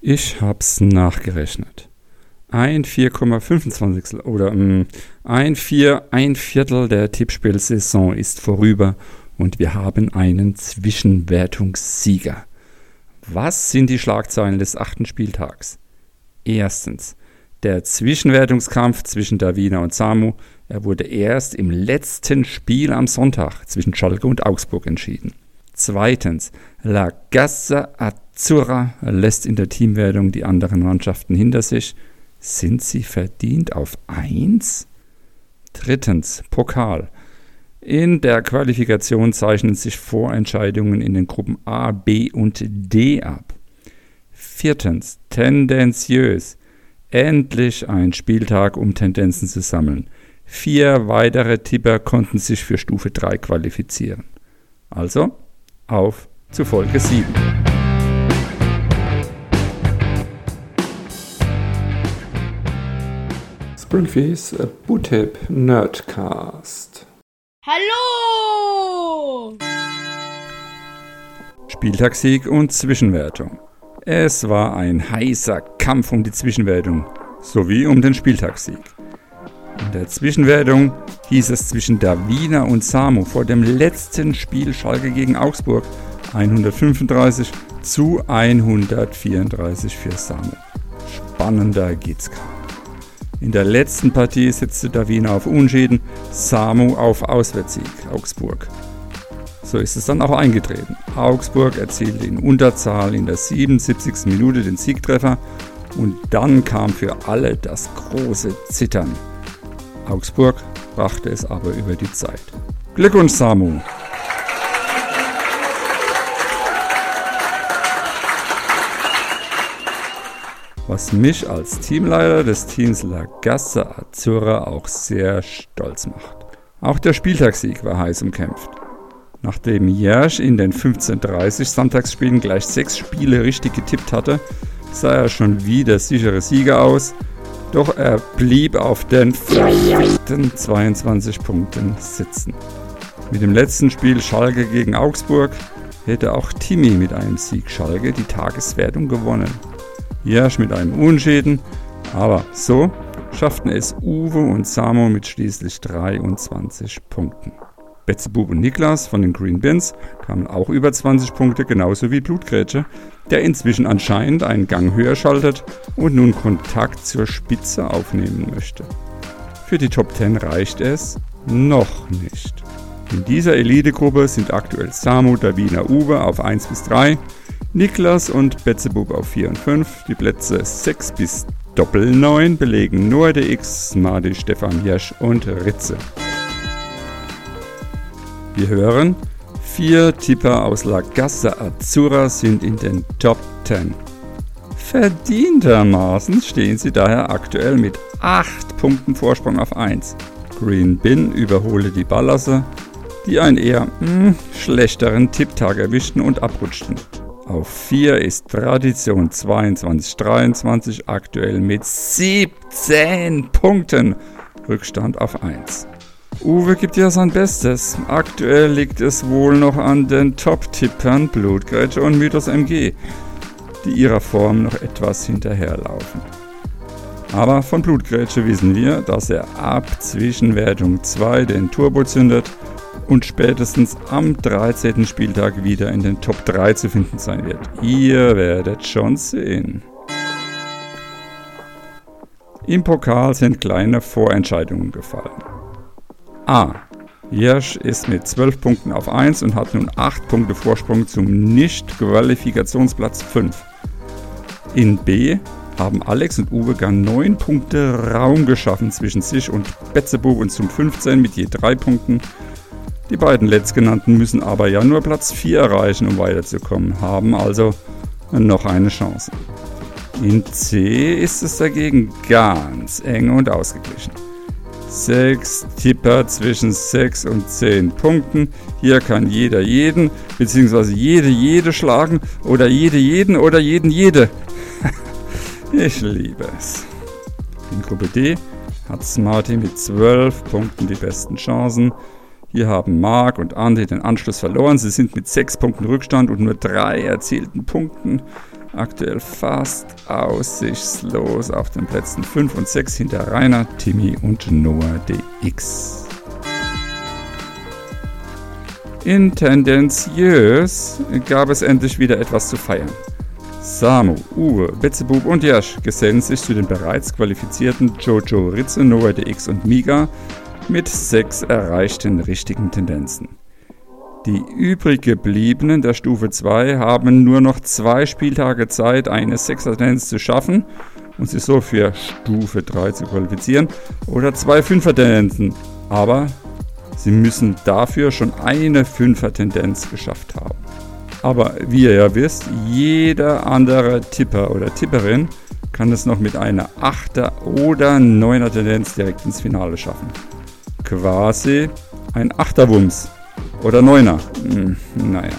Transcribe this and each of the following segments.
Ich hab's nachgerechnet. Ein 4,25 oder ähm, ein 4, ein Viertel der Tippspielsaison ist vorüber und wir haben einen Zwischenwertungssieger. Was sind die Schlagzeilen des achten Spieltags? Erstens, der Zwischenwertungskampf zwischen Davina und Samu, er wurde erst im letzten Spiel am Sonntag zwischen Schalke und Augsburg entschieden. Zweitens, La Gazza Azzurra lässt in der Teamwertung die anderen Mannschaften hinter sich. Sind sie verdient auf 1? Drittens, Pokal. In der Qualifikation zeichnen sich Vorentscheidungen in den Gruppen A, B und D ab. Viertens, tendenziös. Endlich ein Spieltag, um Tendenzen zu sammeln. Vier weitere Tipper konnten sich für Stufe 3 qualifizieren. Also, auf zu Folge 7. Springfields Bootip Nerdcast. Hallo! Spieltagssieg und Zwischenwertung. Es war ein heißer Kampf um die Zwischenwertung sowie um den Spieltagssieg. In der Zwischenwertung hieß es zwischen Davina und Samu vor dem letzten Spiel Schalke gegen Augsburg 135 zu 134 für Samu. Spannender geht's kaum. In der letzten Partie setzte Davina auf Unschäden, Samu auf Auswärtssieg Augsburg. So ist es dann auch eingetreten. Augsburg erzielte in Unterzahl in der 77. Minute den Siegtreffer und dann kam für alle das große Zittern. Augsburg brachte es aber über die Zeit. Glückwunsch, Samu! Was mich als Teamleiter des Teams La Gassa Azzurra auch sehr stolz macht. Auch der Spieltagssieg war heiß umkämpft. Nachdem Jersch in den 15:30 Sonntagsspielen gleich sechs Spiele richtig getippt hatte, sah er schon wie der sichere Sieger aus, doch er blieb auf den 22 Punkten sitzen. Mit dem letzten Spiel Schalke gegen Augsburg hätte auch Timmy mit einem Sieg Schalke die Tageswertung gewonnen. Jersch mit einem Unschäden, aber so schafften es Uwe und Samo mit schließlich 23 Punkten. Betzebub und Niklas von den Green Bins kamen auch über 20 Punkte, genauso wie Blutgrätsche, der inzwischen anscheinend einen Gang höher schaltet und nun Kontakt zur Spitze aufnehmen möchte. Für die Top 10 reicht es noch nicht. In dieser Elitegruppe sind aktuell Samu, Davina, Uwe auf 1 bis 3, Niklas und Betzebub auf 4 und 5. Die Plätze 6 bis Doppel 9 belegen nur der X, Smadi, Stefan Jesch und Ritze. Wir hören, vier Tipper aus La Gassa Azzurra sind in den Top 10. Verdientermaßen stehen sie daher aktuell mit 8 Punkten Vorsprung auf 1. Green Bin überhole die Ballasse, die einen eher mh, hm, schlechteren Tipptag erwischten und abrutschten. Auf 4 ist Tradition 22-23 aktuell mit 17 Punkten. Rückstand auf 1. Uwe gibt ja sein Bestes. Aktuell liegt es wohl noch an den Top-Tippern Blutgrätsche und Mythos MG, die ihrer Form noch etwas hinterherlaufen. Aber von Blutgrätsche wissen wir, dass er ab Zwischenwertung 2 den Turbo zündet und spätestens am 13. Spieltag wieder in den Top 3 zu finden sein wird. Ihr werdet schon sehen. Im Pokal sind kleine Vorentscheidungen gefallen. A. Jersch ist mit 12 Punkten auf 1 und hat nun 8 Punkte Vorsprung zum Nicht-Qualifikationsplatz 5. In B haben Alex und Uwe gar 9 Punkte Raum geschaffen zwischen sich und Betzebub und zum 15 mit je 3 Punkten die beiden letztgenannten müssen aber ja nur Platz 4 erreichen, um weiterzukommen, haben also noch eine Chance. In C ist es dagegen ganz eng und ausgeglichen. Sechs Tipper zwischen 6 und 10 Punkten. Hier kann jeder jeden, beziehungsweise jede jede schlagen oder jede jeden oder jeden jede. ich liebe es. In Gruppe D hat Smarty mit 12 Punkten die besten Chancen. Hier haben Mark und Andi den Anschluss verloren. Sie sind mit sechs Punkten Rückstand und nur drei erzielten Punkten Aktuell fast aussichtslos auf den Plätzen 5 und 6 hinter Rainer, Timmy und Noah DX. In Tendenziös gab es endlich wieder etwas zu feiern. Samu, Uwe, Betzebub und Jasch gesellen sich zu den bereits qualifizierten Jojo Ritze, Noah DX und Miga mit sechs erreichten richtigen Tendenzen. Die übrig gebliebenen der Stufe 2 haben nur noch zwei Spieltage Zeit, eine Sechser-Tendenz zu schaffen und sich so für Stufe 3 zu qualifizieren oder zwei Fünfer-Tendenzen. Aber sie müssen dafür schon eine Fünfer-Tendenz geschafft haben. Aber wie ihr ja wisst, jeder andere Tipper oder Tipperin kann es noch mit einer 8er oder 9er Tendenz direkt ins Finale schaffen. Quasi ein Achterwumms. Oder Neuner. Hm, naja.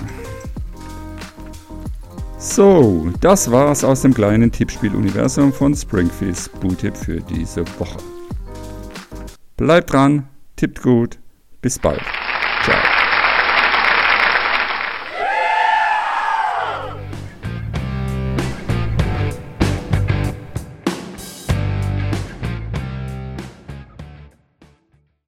So, das war's aus dem kleinen Tippspiel-Universum von Springfields Bootip für diese Woche. Bleibt dran, tippt gut, bis bald.